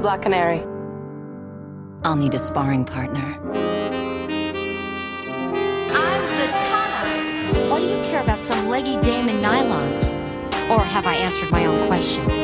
Black Canary. I'll need a sparring partner. I'm Zatanna. Why do you care about some leggy dame in nylons? Or have I answered my own question?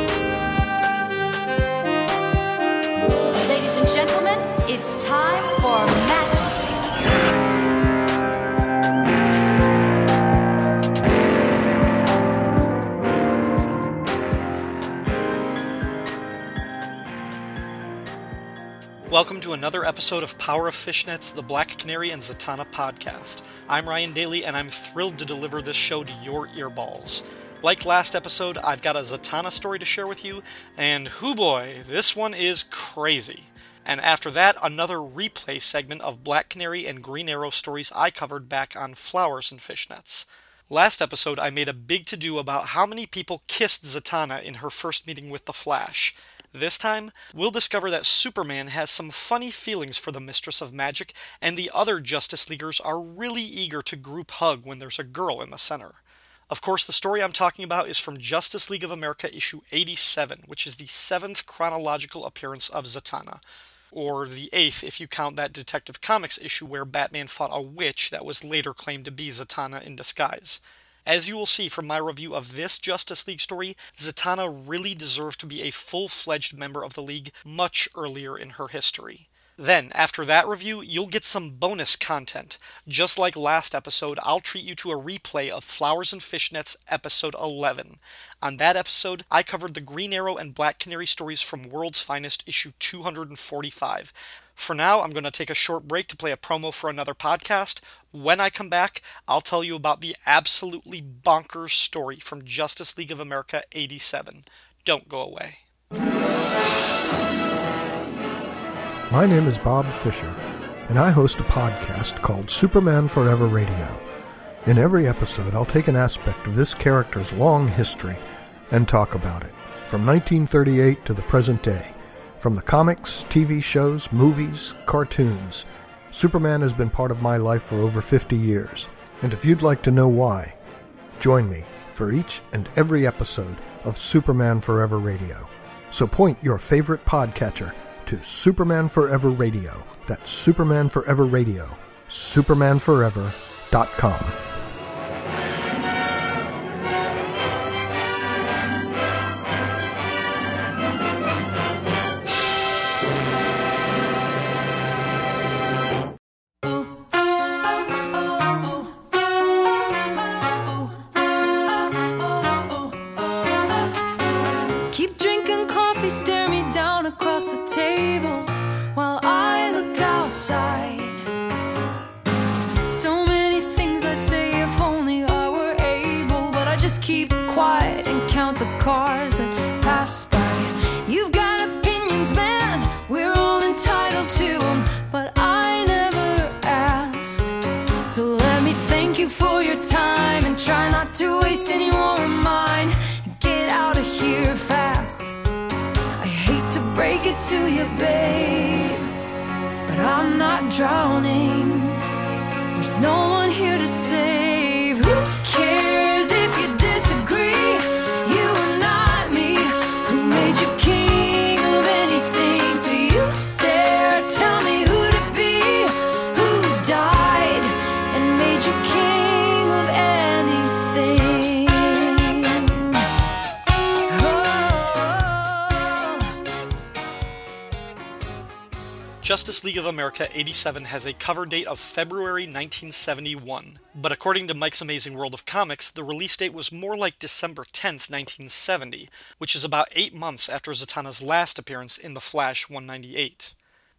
Welcome to another episode of Power of Fishnets, the Black Canary and Zatanna podcast. I'm Ryan Daly, and I'm thrilled to deliver this show to your earballs. Like last episode, I've got a Zatanna story to share with you, and hoo boy, this one is crazy. And after that, another replay segment of Black Canary and Green Arrow stories I covered back on Flowers and Fishnets. Last episode, I made a big to do about how many people kissed Zatanna in her first meeting with the Flash. This time, we'll discover that Superman has some funny feelings for the Mistress of Magic, and the other Justice Leaguers are really eager to group hug when there's a girl in the center. Of course, the story I'm talking about is from Justice League of America issue 87, which is the seventh chronological appearance of Zatanna. Or the eighth if you count that Detective Comics issue where Batman fought a witch that was later claimed to be Zatanna in disguise. As you will see from my review of this Justice League story, Zatanna really deserved to be a full fledged member of the League much earlier in her history. Then, after that review, you'll get some bonus content. Just like last episode, I'll treat you to a replay of Flowers and Fishnets episode 11. On that episode, I covered the Green Arrow and Black Canary stories from World's Finest issue 245. For now, I'm going to take a short break to play a promo for another podcast. When I come back, I'll tell you about the absolutely bonkers story from Justice League of America 87. Don't go away. My name is Bob Fisher, and I host a podcast called Superman Forever Radio. In every episode, I'll take an aspect of this character's long history and talk about it, from 1938 to the present day. From the comics, TV shows, movies, cartoons, Superman has been part of my life for over 50 years. And if you'd like to know why, join me for each and every episode of Superman Forever Radio. So point your favorite podcatcher to Superman Forever Radio. That's Superman Forever Radio. SupermanForever.com. Keep drinking coffee, stare League of America 87 has a cover date of February 1971, but according to Mike's Amazing World of Comics, the release date was more like December 10th, 1970, which is about eight months after Zatanna's last appearance in The Flash 198.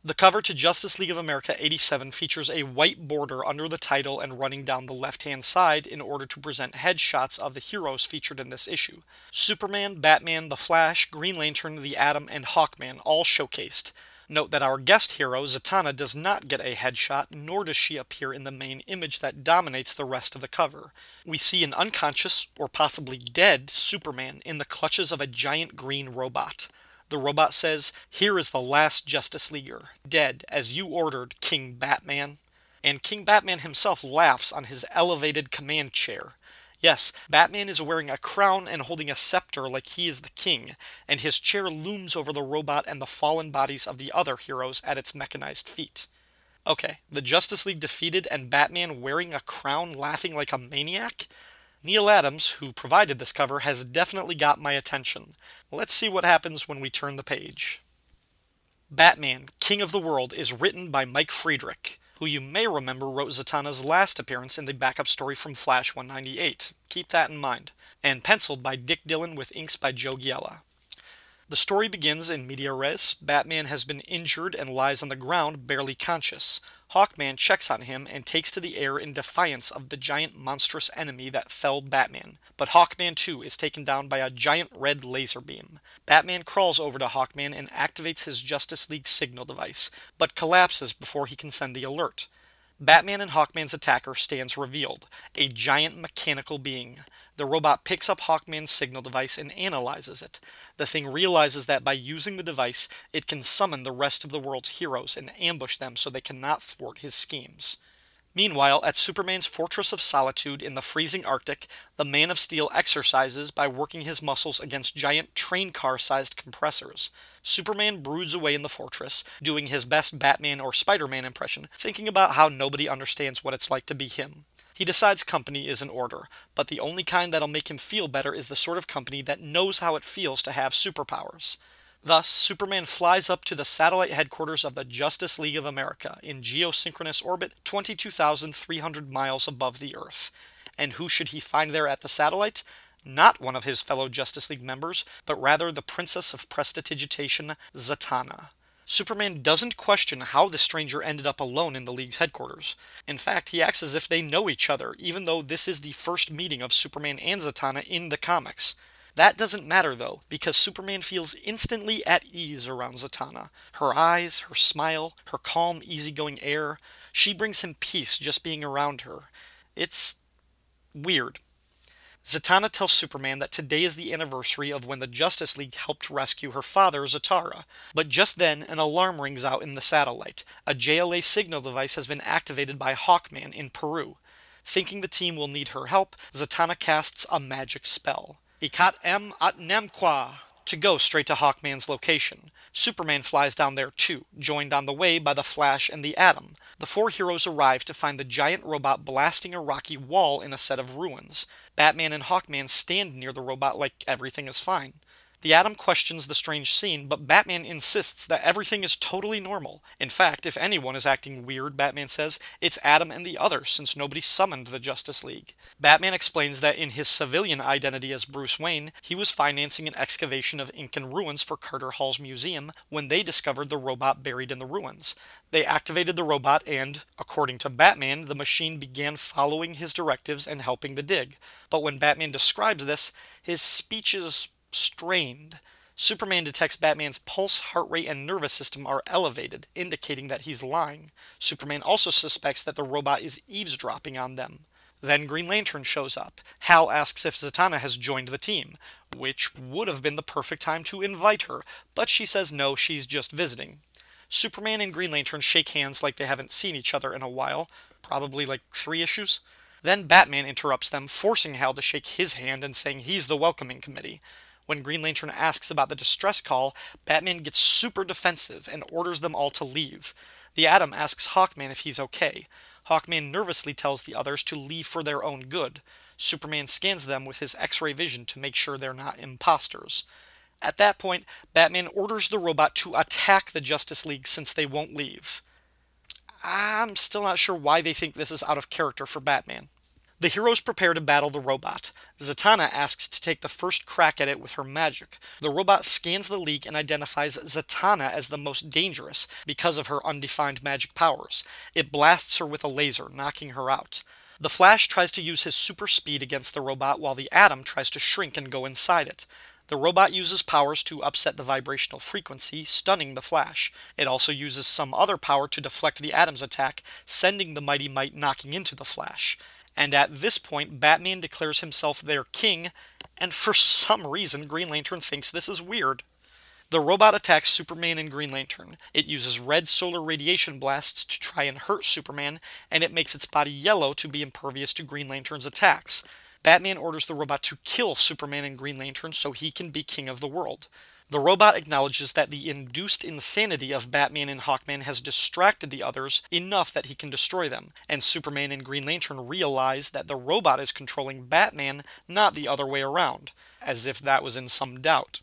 The cover to Justice League of America 87 features a white border under the title and running down the left hand side in order to present headshots of the heroes featured in this issue Superman, Batman, The Flash, Green Lantern, The Atom, and Hawkman, all showcased. Note that our guest hero, Zatanna, does not get a headshot, nor does she appear in the main image that dominates the rest of the cover. We see an unconscious, or possibly dead, Superman in the clutches of a giant green robot. The robot says, Here is the last Justice Leaguer, dead as you ordered, King Batman. And King Batman himself laughs on his elevated command chair. Yes, Batman is wearing a crown and holding a scepter like he is the king, and his chair looms over the robot and the fallen bodies of the other heroes at its mechanized feet. Okay, the Justice League defeated and Batman wearing a crown laughing like a maniac? Neal Adams, who provided this cover, has definitely got my attention. Let's see what happens when we turn the page. Batman, King of the World is written by Mike Friedrich, who you may remember wrote Zatanna's last appearance in the backup story from Flash 198. Keep that in mind. And penciled by Dick Dillon with inks by Joe Giella. The story begins in media res. Batman has been injured and lies on the ground, barely conscious. Hawkman checks on him and takes to the air in defiance of the giant monstrous enemy that felled Batman. But Hawkman too is taken down by a giant red laser beam. Batman crawls over to Hawkman and activates his Justice League signal device, but collapses before he can send the alert. Batman and Hawkman's attacker stands revealed, a giant mechanical being. The robot picks up Hawkman's signal device and analyzes it. The thing realizes that by using the device, it can summon the rest of the world's heroes and ambush them so they cannot thwart his schemes. Meanwhile, at Superman's Fortress of Solitude in the freezing Arctic, the Man of Steel exercises by working his muscles against giant train car sized compressors. Superman broods away in the fortress, doing his best Batman or Spider Man impression, thinking about how nobody understands what it's like to be him. He decides company is in order, but the only kind that'll make him feel better is the sort of company that knows how it feels to have superpowers. Thus, Superman flies up to the satellite headquarters of the Justice League of America in geosynchronous orbit 22,300 miles above the Earth. And who should he find there at the satellite? Not one of his fellow Justice League members, but rather the Princess of Prestidigitation, Zatanna. Superman doesn't question how the stranger ended up alone in the League's headquarters. In fact, he acts as if they know each other, even though this is the first meeting of Superman and Zatanna in the comics. That doesn't matter though, because Superman feels instantly at ease around Zatanna. Her eyes, her smile, her calm, easygoing air, she brings him peace just being around her. It's weird. Zatanna tells Superman that today is the anniversary of when the Justice League helped rescue her father, Zatara. But just then, an alarm rings out in the satellite. A JLA signal device has been activated by Hawkman in Peru. Thinking the team will need her help, Zatanna casts a magic spell. Ikat M Atnemqua to go straight to Hawkman's location. Superman flies down there too, joined on the way by the Flash and the Atom. The four heroes arrive to find the giant robot blasting a rocky wall in a set of ruins. Batman and Hawkman stand near the robot like everything is fine. The Atom questions the strange scene, but Batman insists that everything is totally normal. In fact, if anyone is acting weird, Batman says, it's Atom and the others, since nobody summoned the Justice League. Batman explains that in his civilian identity as Bruce Wayne, he was financing an excavation of Incan ruins for Carter Hall's museum when they discovered the robot buried in the ruins. They activated the robot, and, according to Batman, the machine began following his directives and helping the dig. But when Batman describes this, his speech is strained. Superman detects Batman's pulse, heart rate, and nervous system are elevated, indicating that he's lying. Superman also suspects that the robot is eavesdropping on them. Then Green Lantern shows up. Hal asks if Zatanna has joined the team, which would have been the perfect time to invite her, but she says no, she's just visiting. Superman and Green Lantern shake hands like they haven't seen each other in a while, probably like three issues. Then Batman interrupts them, forcing Hal to shake his hand and saying he's the welcoming committee. When Green Lantern asks about the distress call, Batman gets super defensive and orders them all to leave. The Atom asks Hawkman if he's okay. Hawkman nervously tells the others to leave for their own good. Superman scans them with his X ray vision to make sure they're not imposters. At that point, Batman orders the robot to attack the Justice League since they won't leave. I'm still not sure why they think this is out of character for Batman. The heroes prepare to battle the robot. Zatanna asks to take the first crack at it with her magic. The robot scans the league and identifies Zatanna as the most dangerous because of her undefined magic powers. It blasts her with a laser, knocking her out. The Flash tries to use his super speed against the robot while the Atom tries to shrink and go inside it. The robot uses powers to upset the vibrational frequency, stunning the Flash. It also uses some other power to deflect the Atom's attack, sending the Mighty Mite knocking into the Flash and at this point, Batman declares himself their king, and for some reason, Green Lantern thinks this is weird. The robot attacks Superman and Green Lantern. It uses red solar radiation blasts to try and hurt Superman, and it makes its body yellow to be impervious to Green Lantern's attacks. Batman orders the robot to kill Superman and Green Lantern so he can be king of the world. The robot acknowledges that the induced insanity of Batman and Hawkman has distracted the others enough that he can destroy them, and Superman and Green Lantern realize that the robot is controlling Batman, not the other way around, as if that was in some doubt.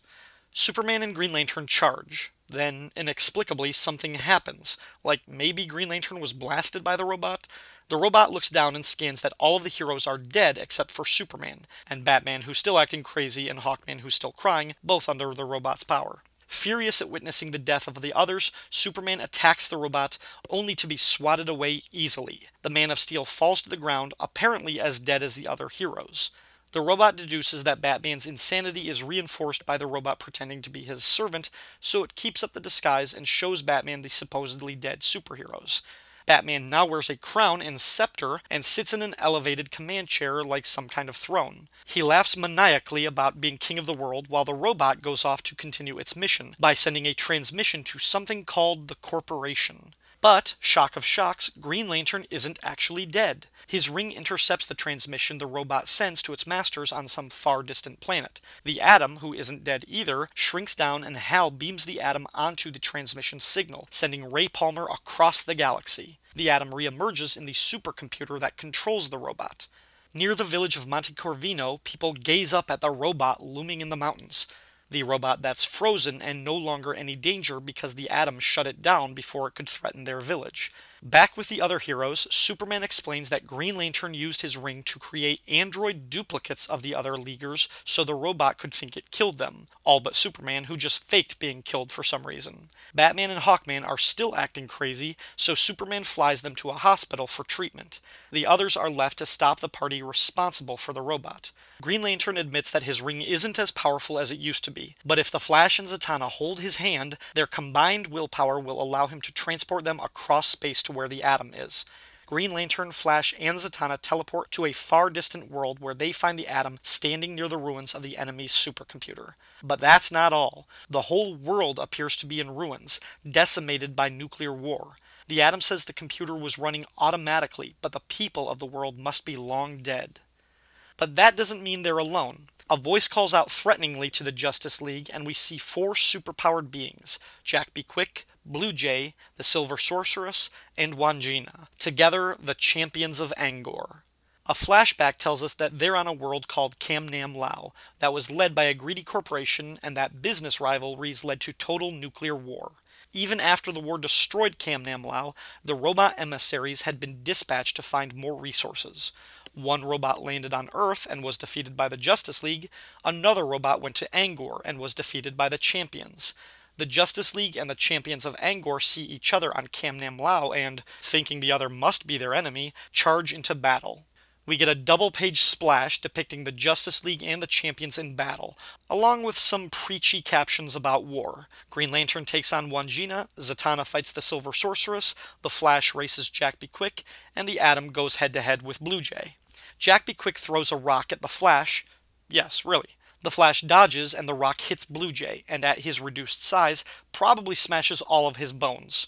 Superman and Green Lantern charge. Then, inexplicably, something happens, like maybe Green Lantern was blasted by the robot. The robot looks down and scans that all of the heroes are dead except for Superman, and Batman, who's still acting crazy, and Hawkman, who's still crying, both under the robot's power. Furious at witnessing the death of the others, Superman attacks the robot, only to be swatted away easily. The Man of Steel falls to the ground, apparently as dead as the other heroes. The robot deduces that Batman's insanity is reinforced by the robot pretending to be his servant, so it keeps up the disguise and shows Batman the supposedly dead superheroes. Batman now wears a crown and scepter and sits in an elevated command chair like some kind of throne. He laughs maniacally about being king of the world while the robot goes off to continue its mission by sending a transmission to something called the Corporation. But, shock of shocks, Green Lantern isn't actually dead. His ring intercepts the transmission the robot sends to its masters on some far distant planet. The Atom, who isn't dead either, shrinks down and Hal beams the Atom onto the transmission signal, sending Ray Palmer across the galaxy. The Atom reemerges in the supercomputer that controls the robot. Near the village of Monte Corvino, people gaze up at the robot looming in the mountains the robot that's frozen and no longer any danger because the atom shut it down before it could threaten their village. Back with the other heroes, Superman explains that Green Lantern used his ring to create android duplicates of the other Leaguers so the robot could think it killed them, all but Superman, who just faked being killed for some reason. Batman and Hawkman are still acting crazy, so Superman flies them to a hospital for treatment. The others are left to stop the party responsible for the robot. Green Lantern admits that his ring isn't as powerful as it used to be, but if the Flash and Zatanna hold his hand, their combined willpower will allow him to transport them across space to where the atom is. Green Lantern, Flash, and Zatanna teleport to a far distant world where they find the Atom standing near the ruins of the enemy's supercomputer. But that's not all. The whole world appears to be in ruins, decimated by nuclear war. The Atom says the computer was running automatically, but the people of the world must be long dead. But that doesn't mean they're alone. A voice calls out threateningly to the Justice League, and we see four superpowered beings Jack Be Quick, Blue Jay, the Silver Sorceress, and Wandjina, together the Champions of Angor. A flashback tells us that they're on a world called Kamnam Lao that was led by a greedy corporation and that business rivalries led to total nuclear war. Even after the war destroyed Kamnam Lao, the robot emissaries had been dispatched to find more resources. One robot landed on Earth and was defeated by the Justice League, another robot went to Angor and was defeated by the Champions. The Justice League and the champions of Angor see each other on Kamnam Lao and, thinking the other must be their enemy, charge into battle. We get a double page splash depicting the Justice League and the champions in battle, along with some preachy captions about war. Green Lantern takes on Wandjina, Zatanna fights the Silver Sorceress, the Flash races Jack Be Quick, and the Atom goes head to head with Blue Jay. Jack Be Quick throws a rock at the Flash. Yes, really. The Flash dodges, and the rock hits Blue Jay, and at his reduced size, probably smashes all of his bones.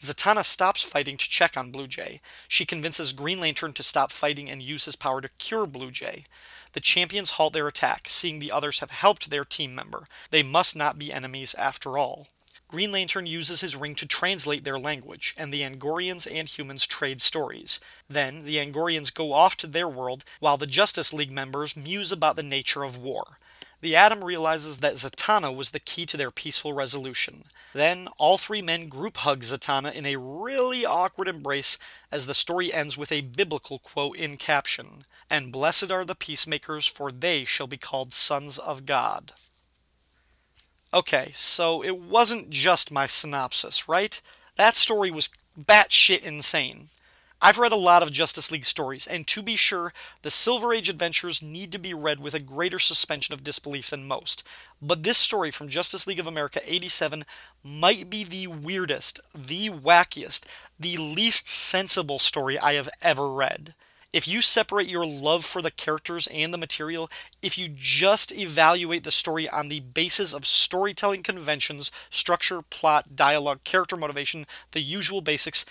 Zatanna stops fighting to check on Blue Jay. She convinces Green Lantern to stop fighting and use his power to cure Blue Jay. The champions halt their attack, seeing the others have helped their team member. They must not be enemies after all. Green Lantern uses his ring to translate their language, and the Angorians and humans trade stories. Then, the Angorians go off to their world, while the Justice League members muse about the nature of war the Atom realizes that Zatanna was the key to their peaceful resolution. Then, all three men group hug Zatanna in a really awkward embrace as the story ends with a biblical quote in caption And blessed are the peacemakers, for they shall be called sons of God. Okay, so it wasn't just my synopsis, right? That story was batshit insane. I've read a lot of Justice League stories, and to be sure, the Silver Age adventures need to be read with a greater suspension of disbelief than most. But this story from Justice League of America 87 might be the weirdest, the wackiest, the least sensible story I have ever read. If you separate your love for the characters and the material, if you just evaluate the story on the basis of storytelling conventions, structure, plot, dialogue, character motivation, the usual basics,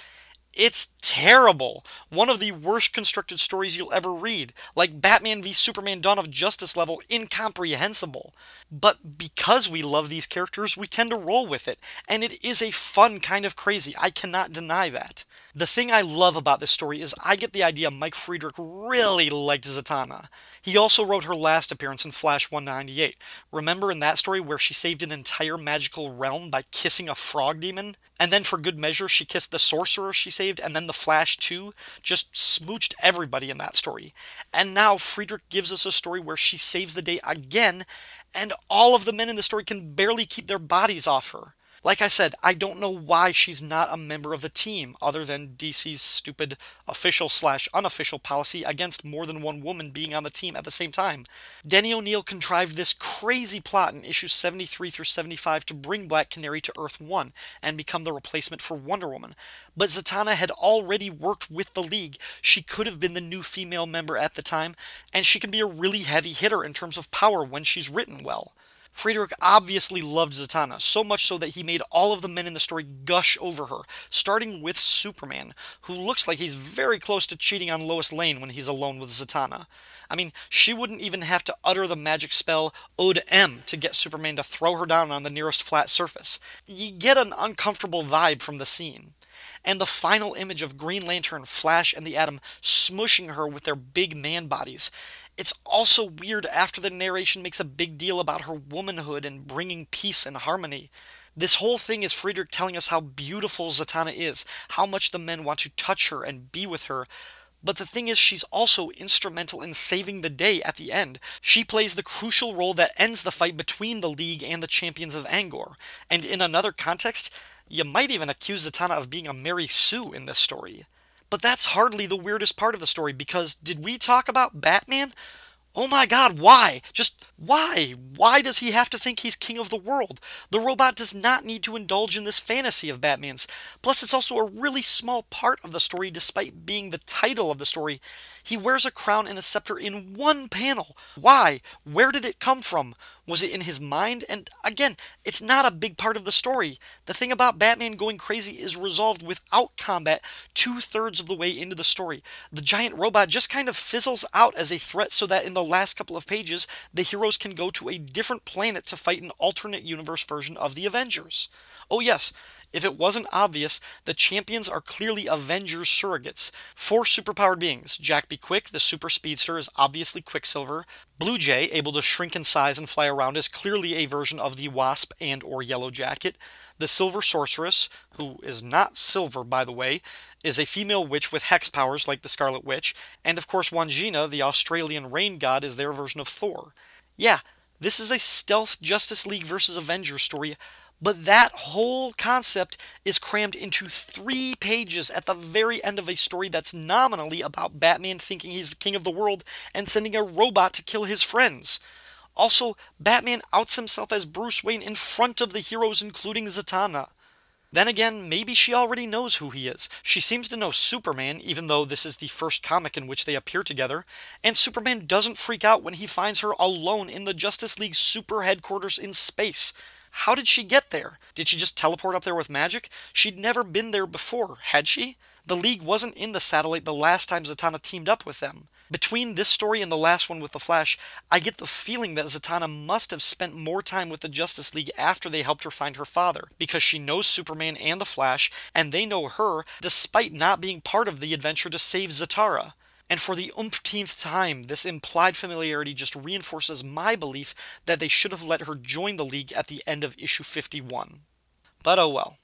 It's terrible. One of the worst constructed stories you'll ever read. Like Batman v Superman Dawn of Justice level incomprehensible. But because we love these characters, we tend to roll with it. And it is a fun kind of crazy. I cannot deny that. The thing I love about this story is I get the idea Mike Friedrich really liked Zatanna. He also wrote her last appearance in Flash 198. Remember in that story where she saved an entire magical realm by kissing a frog demon? And then for good measure, she kissed the sorcerer she saved, and then the Flash too? Just smooched everybody in that story. And now Friedrich gives us a story where she saves the day again, and all of the men in the story can barely keep their bodies off her. Like I said, I don't know why she's not a member of the team, other than DC's stupid official slash unofficial policy against more than one woman being on the team at the same time. Denny O'Neil contrived this crazy plot in issues 73 through 75 to bring Black Canary to Earth 1 and become the replacement for Wonder Woman. But Zatanna had already worked with the League. She could have been the new female member at the time, and she can be a really heavy hitter in terms of power when she's written well. Friedrich obviously loved Zatanna, so much so that he made all of the men in the story gush over her, starting with Superman, who looks like he's very close to cheating on Lois Lane when he's alone with Zatanna. I mean, she wouldn't even have to utter the magic spell Ode M to get Superman to throw her down on the nearest flat surface. You get an uncomfortable vibe from the scene and the final image of Green Lantern, Flash, and the Atom smushing her with their big man bodies. It's also weird after the narration makes a big deal about her womanhood and bringing peace and harmony. This whole thing is Friedrich telling us how beautiful Zatanna is, how much the men want to touch her and be with her. But the thing is, she's also instrumental in saving the day at the end. She plays the crucial role that ends the fight between the League and the champions of Angor. And in another context, you might even accuse Zatanna of being a Mary Sue in this story. But that's hardly the weirdest part of the story because did we talk about Batman? Oh my god, why? Just why? Why does he have to think he's king of the world? The robot does not need to indulge in this fantasy of Batman's. Plus, it's also a really small part of the story despite being the title of the story. He wears a crown and a scepter in one panel. Why? Where did it come from? Was it in his mind? And again, it's not a big part of the story. The thing about Batman going crazy is resolved without combat two thirds of the way into the story. The giant robot just kind of fizzles out as a threat so that in the last couple of pages, the heroes can go to a different planet to fight an alternate universe version of the Avengers. Oh, yes, if it wasn't obvious, the champions are clearly Avengers surrogates. Four superpowered beings. Jack Be Quick, the super speedster, is obviously Quicksilver. Blue Jay, able to shrink in size and fly around, is clearly a version of the Wasp and or Yellow Jacket. The Silver Sorceress, who is not silver by the way, is a female witch with hex powers like the Scarlet Witch, and of course Wandjina, the Australian rain god, is their version of Thor. Yeah, this is a stealth Justice League versus Avengers story but that whole concept is crammed into three pages at the very end of a story that's nominally about Batman thinking he's the king of the world and sending a robot to kill his friends. Also, Batman outs himself as Bruce Wayne in front of the heroes, including Zatanna. Then again, maybe she already knows who he is. She seems to know Superman, even though this is the first comic in which they appear together, and Superman doesn't freak out when he finds her alone in the Justice League super headquarters in space. How did she get there? Did she just teleport up there with magic? She'd never been there before, had she? The League wasn't in the satellite the last time Zatanna teamed up with them. Between this story and the last one with the Flash, I get the feeling that Zatanna must have spent more time with the Justice League after they helped her find her father, because she knows Superman and the Flash, and they know her despite not being part of the adventure to save Zatara. And for the umpteenth time, this implied familiarity just reinforces my belief that they should have let her join the League at the end of issue 51. But oh well.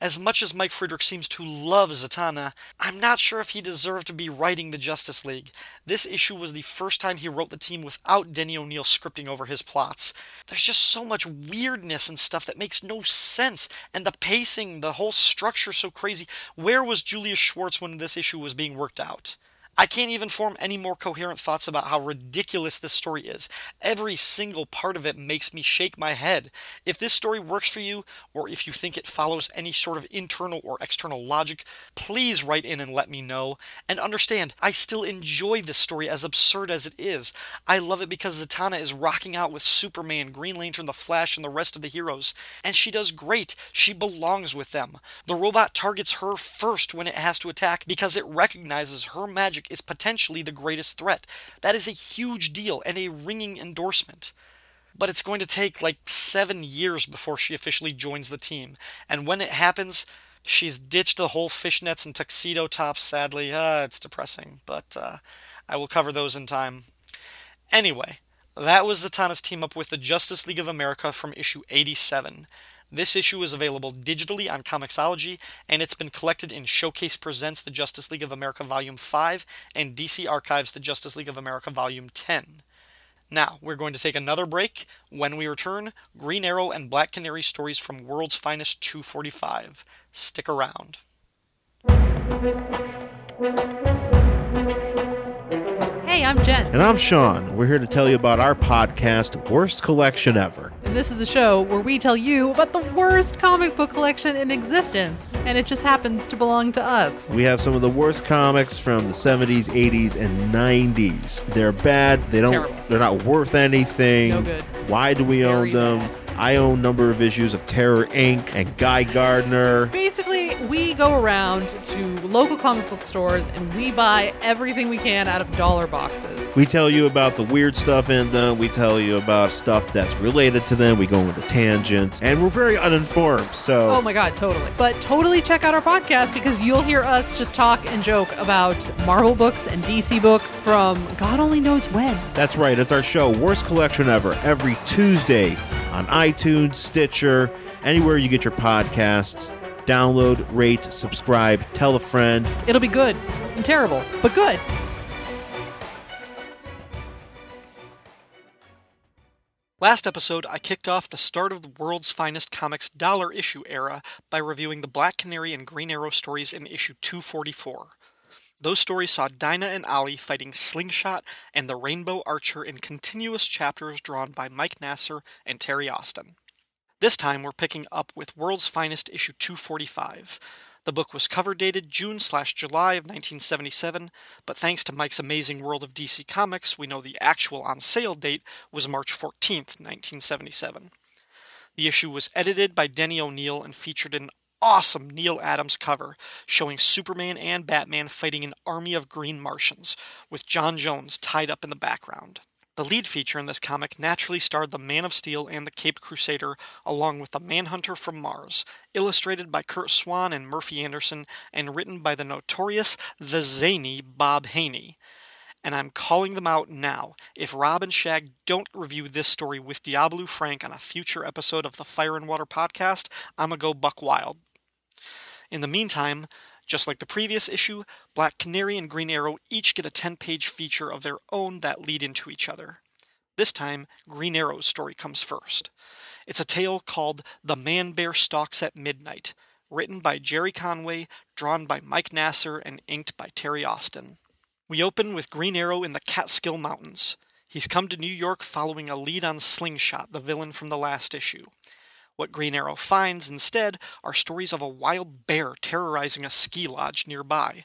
As much as Mike Friedrich seems to love Zatanna, I'm not sure if he deserved to be writing the Justice League. This issue was the first time he wrote the team without Denny O'Neil scripting over his plots. There's just so much weirdness and stuff that makes no sense, and the pacing, the whole structure so crazy. Where was Julius Schwartz when this issue was being worked out? I can't even form any more coherent thoughts about how ridiculous this story is. Every single part of it makes me shake my head. If this story works for you, or if you think it follows any sort of internal or external logic, please write in and let me know. And understand, I still enjoy this story as absurd as it is. I love it because Zatanna is rocking out with Superman, Green Lantern, The Flash, and the rest of the heroes. And she does great. She belongs with them. The robot targets her first when it has to attack because it recognizes her magic is potentially the greatest threat. That is a huge deal and a ringing endorsement. But it's going to take like seven years before she officially joins the team. And when it happens, she's ditched the whole fishnets and tuxedo tops, sadly. Uh, it's depressing, but uh, I will cover those in time. Anyway, that was Zatanna's team up with the Justice League of America from issue 87. This issue is available digitally on Comixology, and it's been collected in Showcase Presents The Justice League of America Volume 5 and DC Archives The Justice League of America Volume 10. Now, we're going to take another break. When we return, Green Arrow and Black Canary stories from World's Finest 245. Stick around. Hey, I'm Jen. And I'm Sean. We're here to tell you about our podcast, Worst Collection Ever. And this is the show where we tell you about the worst comic book collection in existence. And it just happens to belong to us. We have some of the worst comics from the 70s, 80s, and 90s. They're bad. They don't Terrible. they're not worth anything. No good. Why do we own them? bad. I own a number of issues of Terror Inc. and Guy Gardner. Basically, we go around to local comic book stores and we buy everything we can out of dollar boxes. We tell you about the weird stuff in them. We tell you about stuff that's related to them. We go into tangents, and we're very uninformed. So Oh my god, totally. But totally check out our podcast because you'll hear us just talk and joke about Marvel books and DC books from God only knows when. That's right. It's our show, Worst Collection Ever, every Tuesday on iTunes, Stitcher, anywhere you get your podcasts. Download, rate, subscribe, tell a friend. It'll be good and terrible, but good. Last episode, I kicked off the start of the world's finest comics dollar issue era by reviewing the Black Canary and Green Arrow stories in issue 244. Those stories saw Dinah and Ollie fighting Slingshot and the Rainbow Archer in continuous chapters drawn by Mike Nasser and Terry Austin. This time, we're picking up with World's Finest issue 245. The book was cover dated June slash July of 1977, but thanks to Mike's amazing world of DC Comics, we know the actual on sale date was March 14th, 1977. The issue was edited by Denny O'Neil and featured an awesome Neal Adams cover showing Superman and Batman fighting an army of green Martians, with John Jones tied up in the background. The lead feature in this comic naturally starred the Man of Steel and the Caped Crusader, along with the Manhunter from Mars, illustrated by Curt Swan and Murphy Anderson, and written by the notorious, the zany Bob Haney. And I'm calling them out now. If Rob and Shag don't review this story with Diablo Frank on a future episode of the Fire and Water podcast, I'm gonna go buck wild. In the meantime, just like the previous issue, Black Canary and Green Arrow each get a 10 page feature of their own that lead into each other. This time, Green Arrow's story comes first. It's a tale called The Man Bear Stalks at Midnight, written by Gerry Conway, drawn by Mike Nasser, and inked by Terry Austin. We open with Green Arrow in the Catskill Mountains. He's come to New York following a lead on Slingshot, the villain from the last issue. What Green Arrow finds instead are stories of a wild bear terrorizing a ski lodge nearby.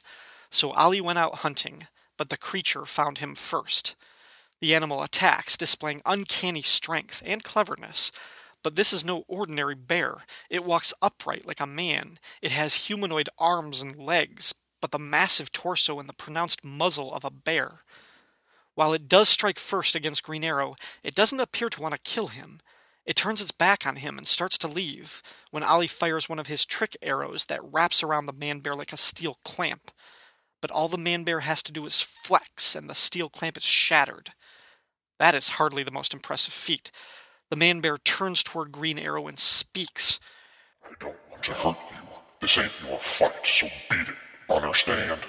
So Ollie went out hunting, but the creature found him first. The animal attacks, displaying uncanny strength and cleverness. But this is no ordinary bear. It walks upright like a man. It has humanoid arms and legs, but the massive torso and the pronounced muzzle of a bear. While it does strike first against Green Arrow, it doesn't appear to want to kill him. It turns its back on him and starts to leave when Ollie fires one of his trick arrows that wraps around the man bear like a steel clamp. But all the man bear has to do is flex, and the steel clamp is shattered. That is hardly the most impressive feat. The man bear turns toward Green Arrow and speaks. I don't want to hurt you. This ain't your fight, so beat it. Understand?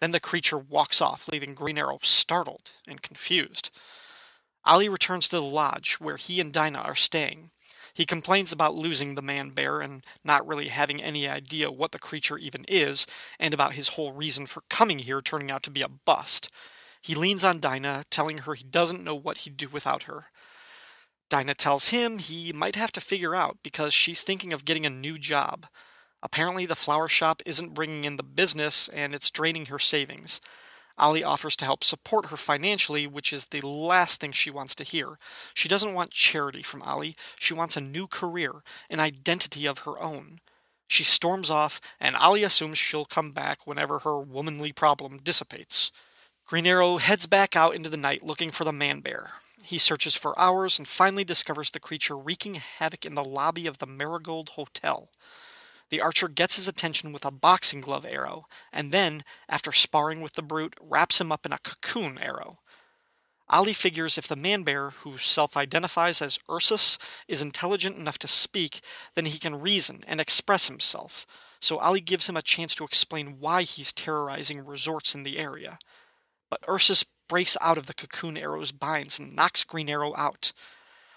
Then the creature walks off, leaving Green Arrow startled and confused. Ollie returns to the lodge where he and Dinah are staying. He complains about losing the man bear and not really having any idea what the creature even is, and about his whole reason for coming here turning out to be a bust. He leans on Dinah, telling her he doesn't know what he'd do without her. Dinah tells him he might have to figure out because she's thinking of getting a new job. Apparently, the flower shop isn't bringing in the business and it's draining her savings. Ollie offers to help support her financially, which is the last thing she wants to hear. She doesn't want charity from Ollie. She wants a new career, an identity of her own. She storms off, and Ollie assumes she'll come back whenever her womanly problem dissipates. Green Arrow heads back out into the night looking for the man bear. He searches for hours and finally discovers the creature wreaking havoc in the lobby of the Marigold Hotel. The archer gets his attention with a boxing glove arrow, and then, after sparring with the brute, wraps him up in a cocoon arrow. Ollie figures if the man bear, who self identifies as Ursus, is intelligent enough to speak, then he can reason and express himself. So Ollie gives him a chance to explain why he's terrorizing resorts in the area. But Ursus breaks out of the cocoon arrow's binds and knocks Green Arrow out.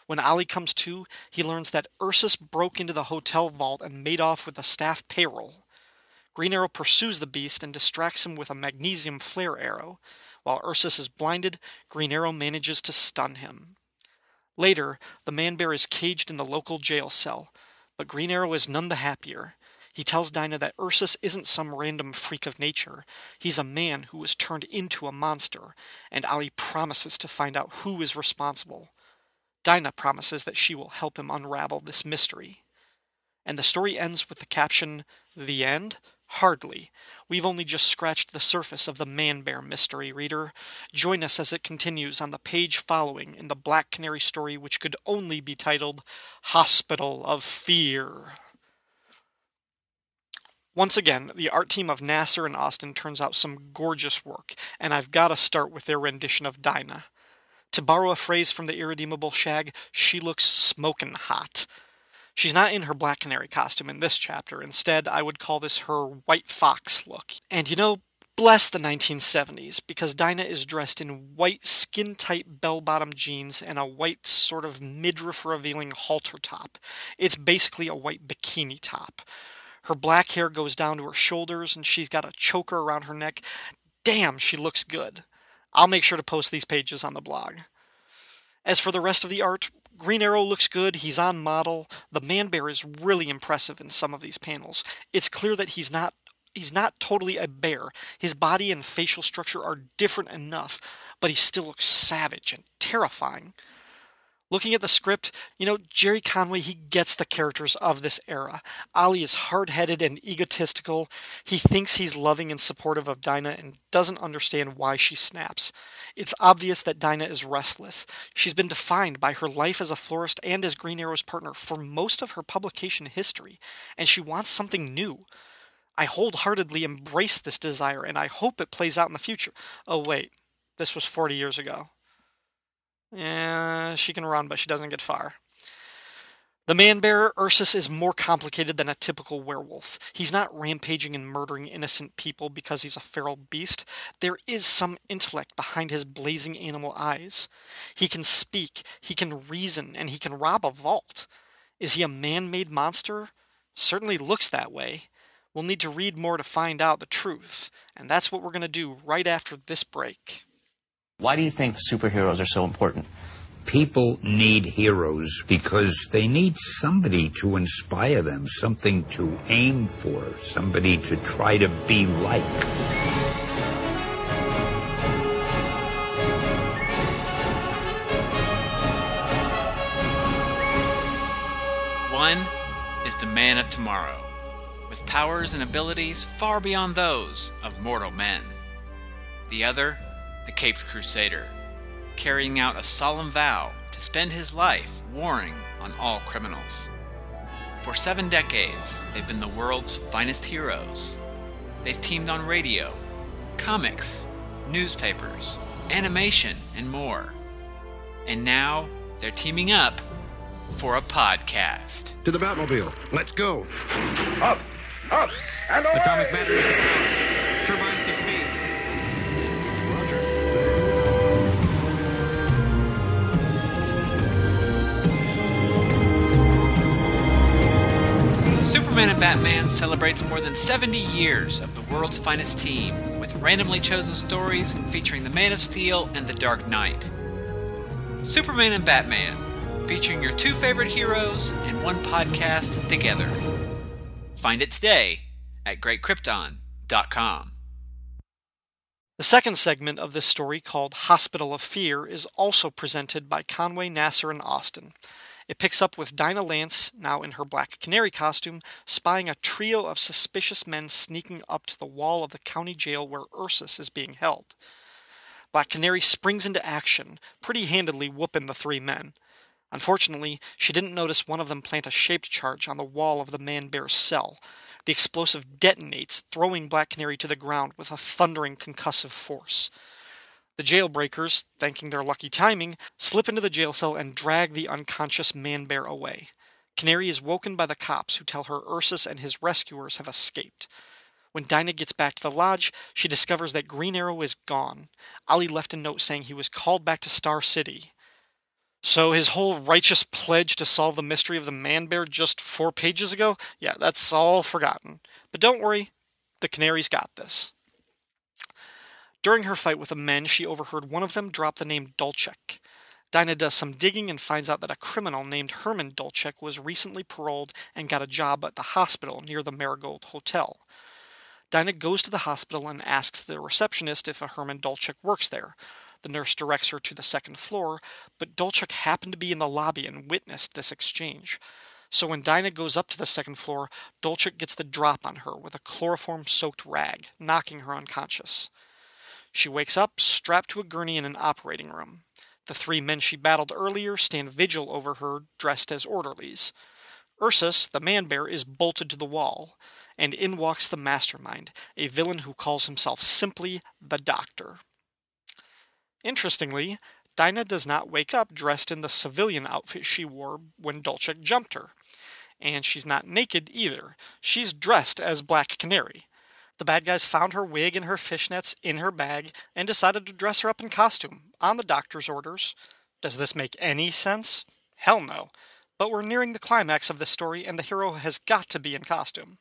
When Ollie comes to, he learns that Ursus broke into the hotel vault and made off with the staff payroll. Green Arrow pursues the beast and distracts him with a magnesium flare arrow. While Ursus is blinded, Green Arrow manages to stun him. Later, the man bear is caged in the local jail cell, but Green Arrow is none the happier. He tells Dinah that Ursus isn't some random freak of nature. He's a man who was turned into a monster, and Ollie promises to find out who is responsible. Dinah promises that she will help him unravel this mystery. And the story ends with the caption, The End? Hardly. We've only just scratched the surface of the man bear mystery, reader. Join us as it continues on the page following in the Black Canary story, which could only be titled Hospital of Fear. Once again, the art team of Nasser and Austin turns out some gorgeous work, and I've got to start with their rendition of Dinah. To borrow a phrase from the irredeemable Shag, she looks smokin' hot. She's not in her black canary costume in this chapter. Instead, I would call this her white fox look. And you know, bless the 1970s, because Dinah is dressed in white skin tight bell bottom jeans and a white sort of midriff revealing halter top. It's basically a white bikini top. Her black hair goes down to her shoulders and she's got a choker around her neck. Damn, she looks good. I'll make sure to post these pages on the blog. As for the rest of the art, Green Arrow looks good, he's on model. The man bear is really impressive in some of these panels. It's clear that he's not he's not totally a bear. His body and facial structure are different enough, but he still looks savage and terrifying. Looking at the script, you know, Gerry Conway, he gets the characters of this era. Ollie is hard headed and egotistical. He thinks he's loving and supportive of Dinah and doesn't understand why she snaps. It's obvious that Dinah is restless. She's been defined by her life as a florist and as Green Arrow's partner for most of her publication history, and she wants something new. I wholeheartedly embrace this desire, and I hope it plays out in the future. Oh, wait, this was 40 years ago. Yeah, she can run, but she doesn't get far. The man bearer, Ursus, is more complicated than a typical werewolf. He's not rampaging and murdering innocent people because he's a feral beast. There is some intellect behind his blazing animal eyes. He can speak, he can reason, and he can rob a vault. Is he a man made monster? Certainly looks that way. We'll need to read more to find out the truth, and that's what we're going to do right after this break. Why do you think superheroes are so important? People need heroes because they need somebody to inspire them, something to aim for, somebody to try to be like. One is the man of tomorrow, with powers and abilities far beyond those of mortal men. The other the Caped Crusader, carrying out a solemn vow to spend his life warring on all criminals. For seven decades, they've been the world's finest heroes. They've teamed on radio, comics, newspapers, animation, and more. And now they're teaming up for a podcast. To the Batmobile. Let's go. Up, up, and away! Atomic batteries Superman and Batman celebrates more than 70 years of the world's finest team, with randomly chosen stories featuring the Man of Steel and the Dark Knight. Superman and Batman, featuring your two favorite heroes in one podcast together. Find it today at greatkrypton.com. The second segment of this story, called Hospital of Fear, is also presented by Conway, Nasser, and Austin. It picks up with Dinah Lance, now in her Black Canary costume, spying a trio of suspicious men sneaking up to the wall of the county jail where Ursus is being held. Black Canary springs into action, pretty handedly whooping the three men. Unfortunately, she didn't notice one of them plant a shaped charge on the wall of the man bear's cell. The explosive detonates, throwing Black Canary to the ground with a thundering concussive force. The jailbreakers, thanking their lucky timing, slip into the jail cell and drag the unconscious man bear away. Canary is woken by the cops who tell her Ursus and his rescuers have escaped. When Dinah gets back to the lodge, she discovers that Green Arrow is gone. Ollie left a note saying he was called back to Star City. So his whole righteous pledge to solve the mystery of the man bear just four pages ago? Yeah, that's all forgotten. But don't worry, the Canary's got this. During her fight with the men, she overheard one of them drop the name Dolchek. Dinah does some digging and finds out that a criminal named Herman Dolchek was recently paroled and got a job at the hospital near the Marigold Hotel. Dinah goes to the hospital and asks the receptionist if a Herman Dolchek works there. The nurse directs her to the second floor, but Dolchek happened to be in the lobby and witnessed this exchange. So when Dinah goes up to the second floor, Dolchek gets the drop on her with a chloroform soaked rag, knocking her unconscious. She wakes up, strapped to a gurney in an operating room. The three men she battled earlier stand vigil over her, dressed as orderlies. Ursus, the man bear, is bolted to the wall, and in walks the mastermind, a villain who calls himself simply the Doctor. Interestingly, Dinah does not wake up dressed in the civilian outfit she wore when Dolchek jumped her. And she's not naked either. She's dressed as Black Canary. The bad guys found her wig and her fishnets in her bag and decided to dress her up in costume, on the doctor's orders. Does this make any sense? Hell no. But we're nearing the climax of this story, and the hero has got to be in costume.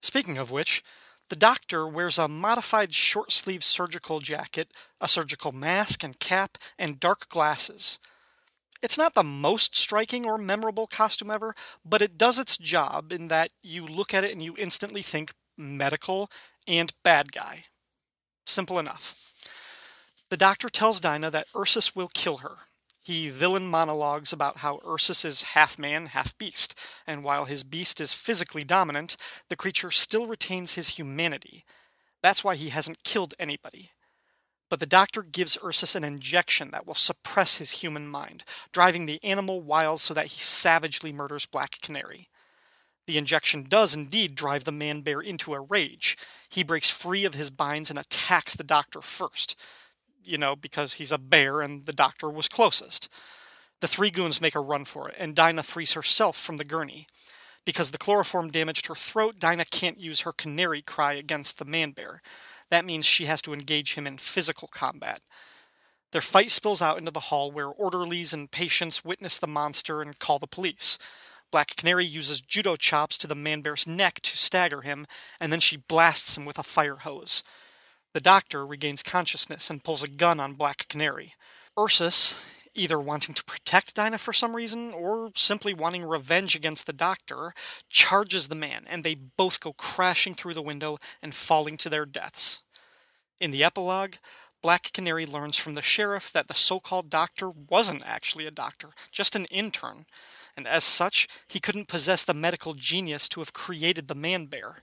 Speaking of which, the doctor wears a modified short sleeved surgical jacket, a surgical mask and cap, and dark glasses. It's not the most striking or memorable costume ever, but it does its job in that you look at it and you instantly think medical and bad guy. Simple enough. The doctor tells Dinah that Ursus will kill her, he villain monologues about how Ursus is half man, half beast, and while his beast is physically dominant, the creature still retains his humanity. That's why he hasn't killed anybody. But the doctor gives Ursus an injection that will suppress his human mind, driving the animal wild so that he savagely murders Black Canary. The injection does indeed drive the man bear into a rage. He breaks free of his binds and attacks the doctor first you know, because he's a bear and the doctor was closest. The three goons make a run for it, and Dinah frees herself from the gurney. Because the chloroform damaged her throat, Dinah can't use her canary cry against the man bear. That means she has to engage him in physical combat. Their fight spills out into the hall where orderlies and patients witness the monster and call the police. Black Canary uses judo chops to the man bear's neck to stagger him, and then she blasts him with a fire hose. The doctor regains consciousness and pulls a gun on Black Canary. Ursus, either wanting to protect Dinah for some reason or simply wanting revenge against the doctor, charges the man, and they both go crashing through the window and falling to their deaths. In the epilogue, Black Canary learns from the sheriff that the so called doctor wasn't actually a doctor, just an intern, and as such, he couldn't possess the medical genius to have created the man bear.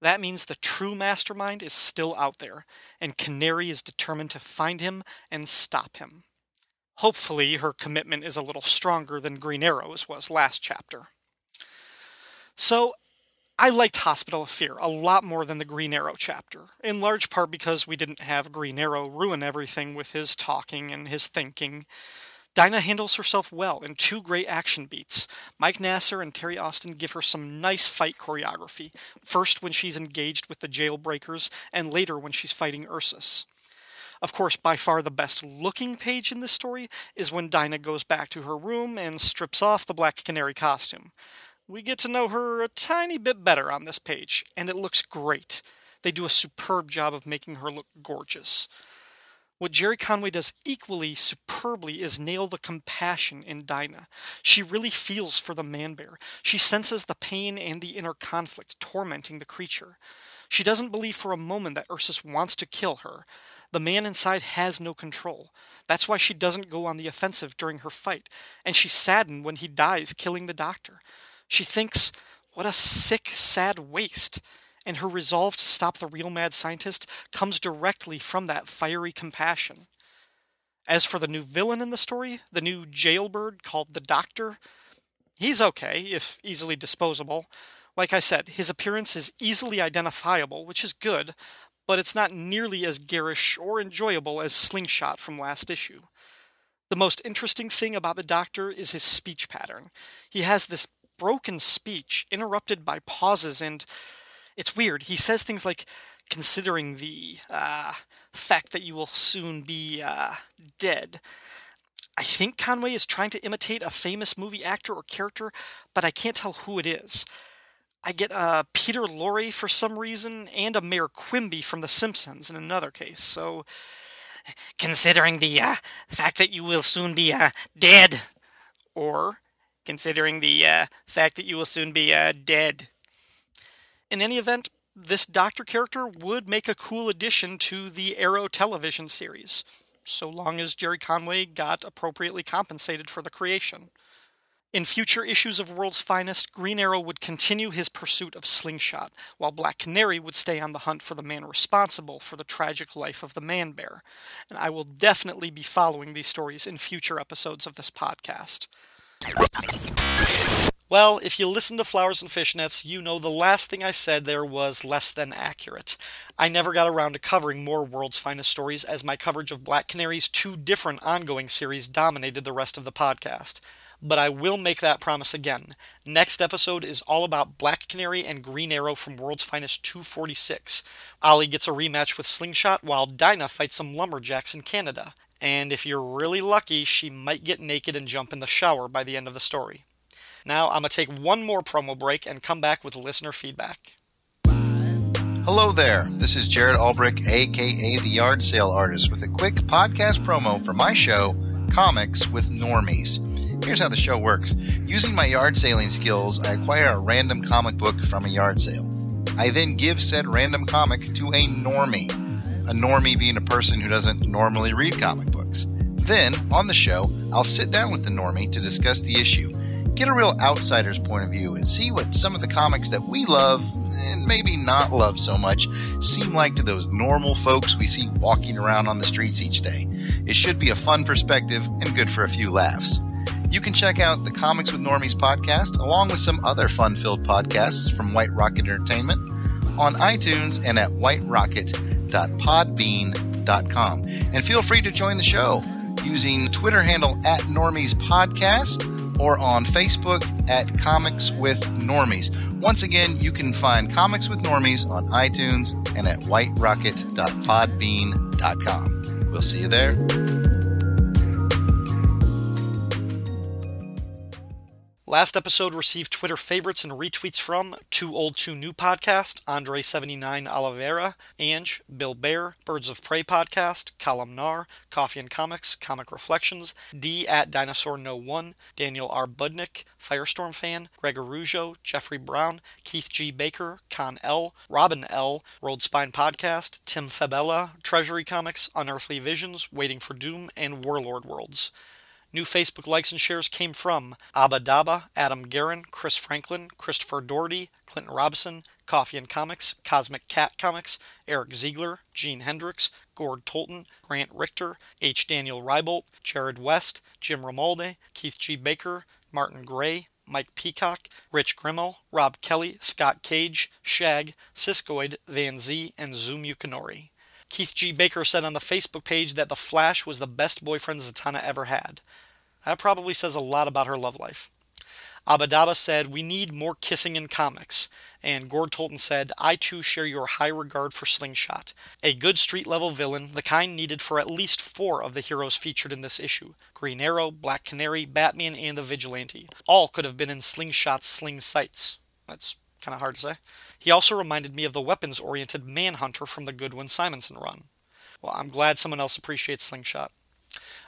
That means the true mastermind is still out there, and Canary is determined to find him and stop him. Hopefully, her commitment is a little stronger than Green Arrow's was last chapter. So, I liked Hospital of Fear a lot more than the Green Arrow chapter, in large part because we didn't have Green Arrow ruin everything with his talking and his thinking. Dinah handles herself well in two great action beats. Mike Nasser and Terry Austin give her some nice fight choreography, first when she's engaged with the jailbreakers, and later when she's fighting Ursus. Of course, by far the best looking page in this story is when Dinah goes back to her room and strips off the Black Canary costume. We get to know her a tiny bit better on this page, and it looks great. They do a superb job of making her look gorgeous. What Gerry Conway does equally superbly is nail the compassion in Dinah. She really feels for the man bear. She senses the pain and the inner conflict tormenting the creature. She doesn't believe for a moment that Ursus wants to kill her. The man inside has no control. That's why she doesn't go on the offensive during her fight, and she's saddened when he dies killing the doctor. She thinks, what a sick, sad waste and her resolve to stop the real mad scientist comes directly from that fiery compassion. As for the new villain in the story, the new jailbird called the Doctor, he's okay, if easily disposable. Like I said, his appearance is easily identifiable, which is good, but it's not nearly as garish or enjoyable as Slingshot from last issue. The most interesting thing about the Doctor is his speech pattern. He has this broken speech, interrupted by pauses and it's weird. He says things like, considering the uh, fact that you will soon be uh, dead. I think Conway is trying to imitate a famous movie actor or character, but I can't tell who it is. I get uh, Peter Lorre for some reason, and a Mayor Quimby from The Simpsons in another case. So, considering the uh, fact that you will soon be uh, dead, or considering the uh, fact that you will soon be uh, dead. In any event, this Doctor character would make a cool addition to the Arrow television series, so long as Gerry Conway got appropriately compensated for the creation. In future issues of World's Finest, Green Arrow would continue his pursuit of Slingshot, while Black Canary would stay on the hunt for the man responsible for the tragic life of the Man Bear. And I will definitely be following these stories in future episodes of this podcast. Well, if you listen to Power of Fishnets, you know the last thing I said there was less than accurate. I never got around to covering more World's Finest stories as my coverage of Black Canary's two different ongoing series dominated the rest of the podcast. But I will make that promise again. Next episode is all about Black Canary and Green Arrow from World's Finest 246. Ollie gets a rematch with Slingshot while Dinah fights some lumberjacks in Canada. And if you're really lucky, she might get naked and jump in the shower by the end of the story. Now, I'm going to take one more promo break and come back with listener feedback. Hello there. This is Jared Albrick, aka the Yard Sale Artist, with a quick podcast promo for my show, Comics with Normies. Here's how the show works. Using my yard sailing skills, I acquire a random comic book from a yard sale. I then give said random comic to a normie. A normie being a person who doesn't normally read comic books. Then, on the show, I'll sit down with the normie to discuss the issue get a real outsider's point of view and see what some of the comics that we love and maybe not love so much seem like to those normal folks we see walking around on the streets each day. It should be a fun perspective and good for a few laughs. You can check out the Comics with Normies podcast along with some other fun filled podcasts from White Rocket Entertainment on iTunes and at whiterocket.podbean.com. And feel free to join the show using Twitter handle at Normies Podcast or on Facebook at Comics with Normies. Once again, you can find Comics with Normies on iTunes and at whiterocket.podbean.com. We'll see you there. Last episode received Twitter favorites and retweets from Too Old Too New Podcast, Andre79 Oliveira, Ange, Bill Bear, Birds of Prey Podcast, Columnar, Coffee and Comics, Comic Reflections, D at Dinosaur No One, Daniel R. Budnick, Firestorm Fan, Gregor Rougeau, Jeffrey Brown, Keith G. Baker, Con L, Robin L, Rolled Spine Podcast, Tim Fabella, Treasury Comics, Unearthly Visions, Waiting for Doom, and Warlord Worlds. New Facebook likes and shares came from Abba Daba, Adam Guerin, Chris Franklin, Christopher Doherty, Clinton Robson, Coffee and Comics, Cosmic Cat Comics, Eric Ziegler, Gene Hendricks, Gord Tolton, Grant Richter, H. Daniel Rybolt, Jared West, Jim Romalde, Keith G. Baker, Martin Gray, Mike Peacock, Rich Grimmel, Rob Kelly, Scott Cage, Shag, Siskoid, Van Z, and Zoom Yukinori. Keith G. Baker said on the Facebook page that The Flash was the best boyfriend Zatanna ever had. That probably says a lot about her love life. Abadaba said, We need more kissing in comics. And Gord Tolton said, I too share your high regard for Slingshot. A good street level villain, the kind needed for at least four of the heroes featured in this issue Green Arrow, Black Canary, Batman, and the Vigilante. All could have been in Slingshot's sling sights. That's kind of hard to say. He also reminded me of the weapons oriented Manhunter from the Goodwin Simonson run. Well, I'm glad someone else appreciates Slingshot.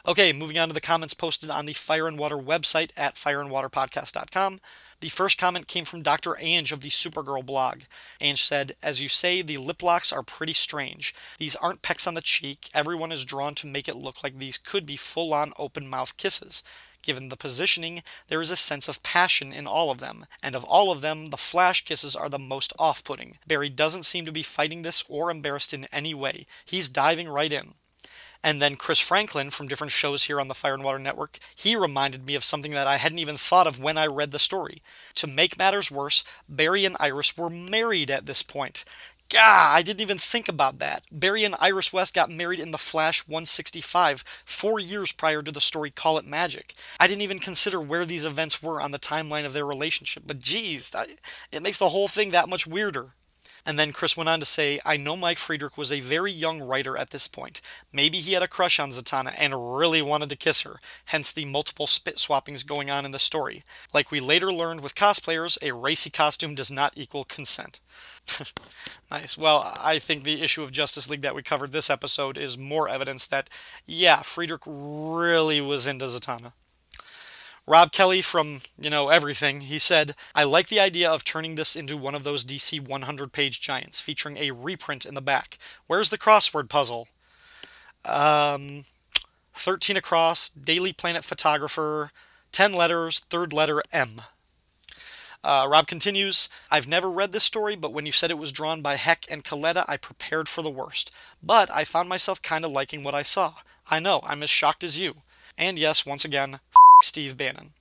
Okay, moving on to the comments posted on the Fire and Water website at fireandwaterpodcast.com. The first comment came from Dr. Ange of the Supergirl blog. Ange said, As you say, the lip locks are pretty strange. These aren't pecks on the cheek. Everyone is drawn to make it look like these could be full on open mouth kisses. Given the positioning, there is a sense of passion in all of them, and of all of them, the flash kisses are the most off putting. Barry doesn't seem to be fighting this or embarrassed in any way. He's diving right in. And then Chris Franklin from different shows here on the Fire and Water Network, he reminded me of something that I hadn't even thought of when I read the story. To make matters worse, Barry and Iris were married at this point. Gah, I didn't even think about that. Barry and Iris West got married in The Flash 165, four years prior to the story Call It Magic. I didn't even consider where these events were on the timeline of their relationship, but geez, it makes the whole thing that much weirder. And then Chris went on to say, I know Mike Friedrich was a very young writer at this point. Maybe he had a crush on Zatanna and really wanted to kiss her, hence the multiple spit swappings going on in the story. Like we later learned with cosplayers, a racy costume does not equal consent. nice. Well, I think the issue of Justice League that we covered this episode is more evidence that, yeah, Friedrich really was into Zatanna. Rob Kelly from, you know, everything, he said, I like the idea of turning this into one of those DC 100 page giants featuring a reprint in the back. Where's the crossword puzzle? Um, 13 across, Daily Planet Photographer, 10 letters, third letter M. Uh, Rob continues, I've never read this story, but when you said it was drawn by Heck and Colletta, I prepared for the worst. But I found myself kind of liking what I saw. I know, I'm as shocked as you. And yes, once again, Steve Bannon.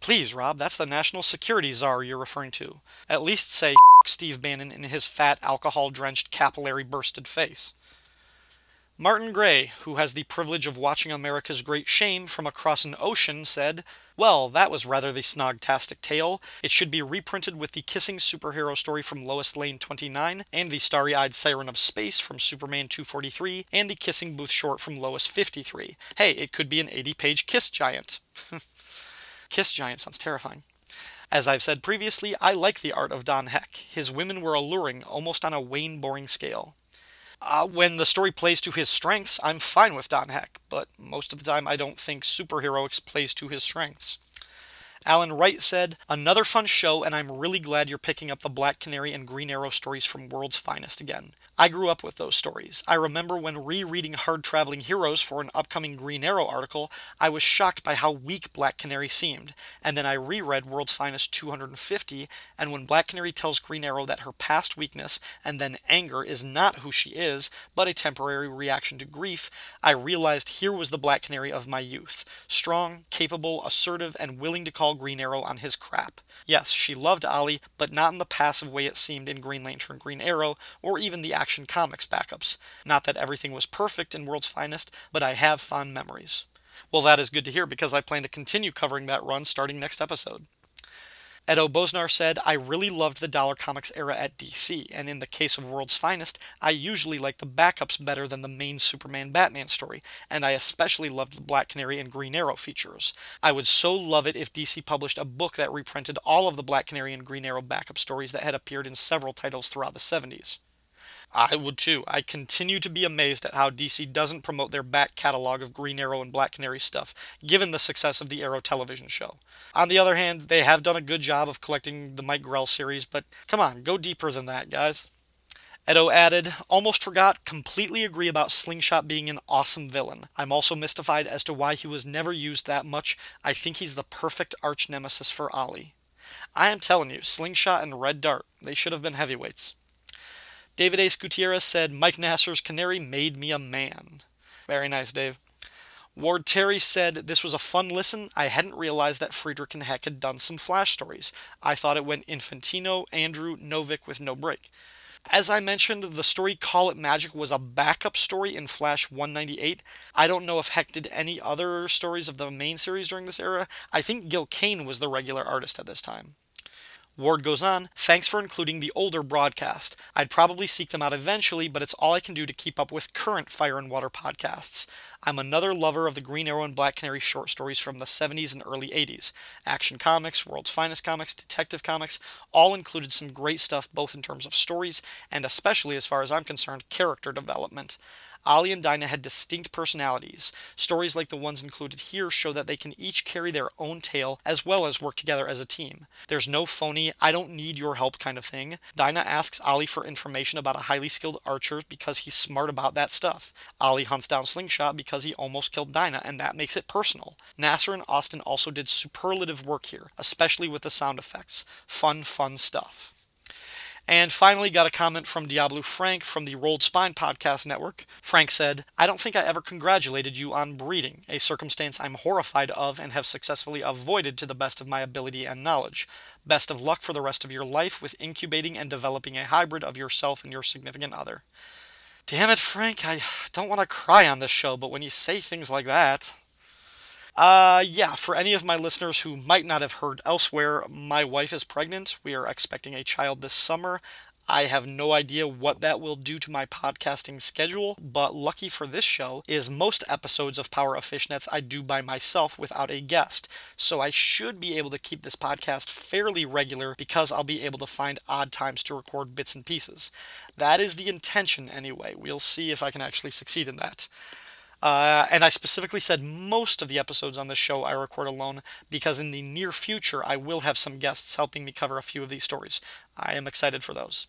Please, Rob, that's the national security czar you're referring to. At least say Steve Bannon in his fat, alcohol drenched, capillary bursted face. Martin Gray, who has the privilege of watching America's Great Shame from across an ocean, said, Well, that was rather the snogtastic tale. It should be reprinted with the kissing superhero story from Lois Lane 29, and the starry eyed siren of space from Superman 243, and the kissing booth short from Lois 53. Hey, it could be an 80 page kiss giant. kiss giant sounds terrifying. As I've said previously, I like the art of Don Heck. His women were alluring, almost on a Wayne Boring scale. Uh, when the story plays to his strengths, I'm fine with Don Heck, but most of the time I don't think superheroics plays to his strengths. Alan Wright said, Another fun show, and I'm really glad you're picking up the Black Canary and Green Arrow stories from World's Finest again. I grew up with those stories. I remember when rereading Hard Traveling Heroes for an upcoming Green Arrow article, I was shocked by how weak Black Canary seemed. And then I reread World's Finest 250, and when Black Canary tells Green Arrow that her past weakness and then anger is not who she is, but a temporary reaction to grief, I realized here was the Black Canary of my youth strong, capable, assertive, and willing to call Green Arrow on his crap. Yes, she loved Ollie, but not in the passive way it seemed in Green Lantern Green Arrow, or even the Action Comics backups. Not that everything was perfect in World's Finest, but I have fond memories. Well, that is good to hear because I plan to continue covering that run starting next episode. Edo Bosnar said, I really loved the Dollar Comics era at DC, and in the case of World's Finest, I usually like the backups better than the main Superman Batman story, and I especially loved the Black Canary and Green Arrow features. I would so love it if DC published a book that reprinted all of the Black Canary and Green Arrow backup stories that had appeared in several titles throughout the 70s. I would too. I continue to be amazed at how DC doesn't promote their back catalog of Green Arrow and Black Canary stuff, given the success of the Arrow television show. On the other hand, they have done a good job of collecting the Mike Grell series, but come on, go deeper than that, guys. Edo added, almost forgot, completely agree about Slingshot being an awesome villain. I'm also mystified as to why he was never used that much. I think he's the perfect arch nemesis for Ollie. I am telling you, Slingshot and Red Dart, they should have been heavyweights. David Ace Gutierrez said, Mike Nasser's Canary made me a man. Very nice, Dave. Ward Terry said, This was a fun listen. I hadn't realized that Friedrich and Heck had done some Flash stories. I thought it went Infantino, Andru, Novick with no break. As I mentioned, the story Call It Magic was a backup story in Flash 198. I don't know if Heck did any other stories of the main series during this era. I think Gil Kane was the regular artist at this time. Ward goes on, thanks for including the older broadcast. I'd probably seek them out eventually, but it's all I can do to keep up with current Fire and Water podcasts. I'm another lover of the Green Arrow and Black Canary short stories from the 70s and early 80s. Action Comics, World's Finest Comics, Detective Comics, all included some great stuff both in terms of stories and especially as far as I'm concerned, character development. Ollie and Dinah had distinct personalities. Stories like the ones included here show that they can each carry their own tale as well as work together as a team. There's no phony, I don't need your help kind of thing. Dinah asks Ollie for information about a highly skilled archer because he's smart about that stuff. Ollie hunts down Slingshot because he almost killed Dinah, and that makes it personal. Nasser and Austin also did superlative work here, especially with the sound effects. Fun, fun stuff. And finally, got a comment from Diablo Frank from the Rolled Spine Podcast Network. Frank said, I don't think I ever congratulated you on breeding, a circumstance I'm horrified of and have successfully avoided to the best of my ability and knowledge. Best of luck for the rest of your life with incubating and developing a hybrid of yourself and your significant other. Damn it, Frank, I don't want to cry on this show, but when you say things like that, uh, yeah, for any of my listeners who might not have heard elsewhere, my wife is pregnant. We are expecting a child this summer. I have no idea what that will do to my podcasting schedule, but lucky for this show is most episodes of Power of Fishnets I do by myself without a guest. So I should be able to keep this podcast fairly regular because I'll be able to find odd times to record bits and pieces. That is the intention anyway. We'll see if I can actually succeed in that. Uh, and I specifically said most of the episodes on this show I record alone because in the near future I will have some guests helping me cover a few of these stories. I am excited for those.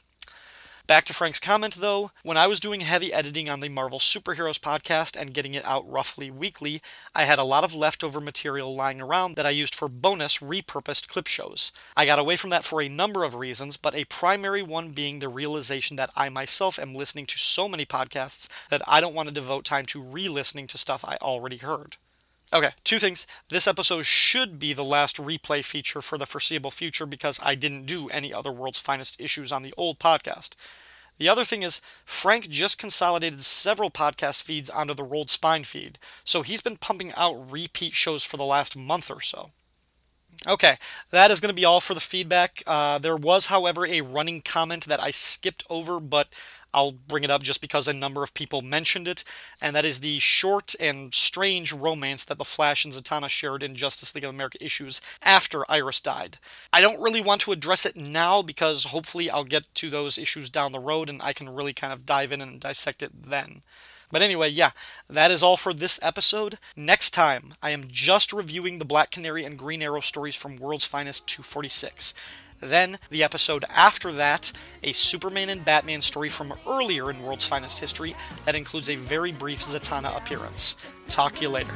Back to Frank's comment though, when I was doing heavy editing on the Marvel Superheroes podcast and getting it out roughly weekly, I had a lot of leftover material lying around that I used for bonus repurposed clip shows. I got away from that for a number of reasons, but a primary one being the realization that I myself am listening to so many podcasts that I don't want to devote time to re listening to stuff I already heard. Okay, two things. This episode should be the last replay feature for the foreseeable future because I didn't do any other World's Finest issues on the old podcast. The other thing is, Frank just consolidated several podcast feeds onto the Rolled Spine feed, so he's been pumping out repeat shows for the last month or so. Okay, that is going to be all for the feedback. Uh, there was, however, a running comment that I skipped over, but I'll bring it up just because a number of people mentioned it, and that is the short and strange romance that the Flash and Zatanna shared in Justice League of America issues after Iris died. I don't really want to address it now because hopefully I'll get to those issues down the road and I can really kind of dive in and dissect it then. But anyway, yeah, that is all for this episode. Next time, I am just reviewing the Black Canary and Green Arrow stories from World's Finest 246. Then, the episode after that, a Superman and Batman story from earlier in World's Finest history that includes a very brief Zatanna appearance. Talk to you later.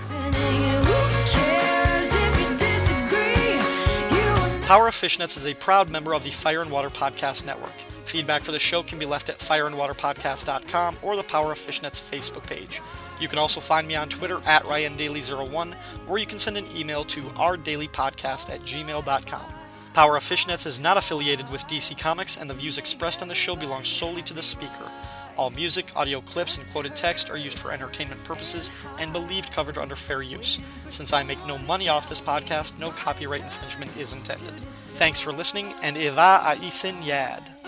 Power of Fishnets is a proud member of the Fire and Water Podcast Network. Feedback for the show can be left at fireandwaterpodcast.com or the Power of Fishnets Facebook page. You can also find me on Twitter at RyanDaily01, or you can send an email to ourdailypodcast at gmail.com. Power of Fishnets is not affiliated with DC Comics, and the views expressed on the show belong solely to the speaker. All music, audio clips, and quoted text are used for entertainment purposes and believed covered under fair use. Since I make no money off this podcast, no copyright infringement is intended. Thanks for listening, and Eva a Isin Yad.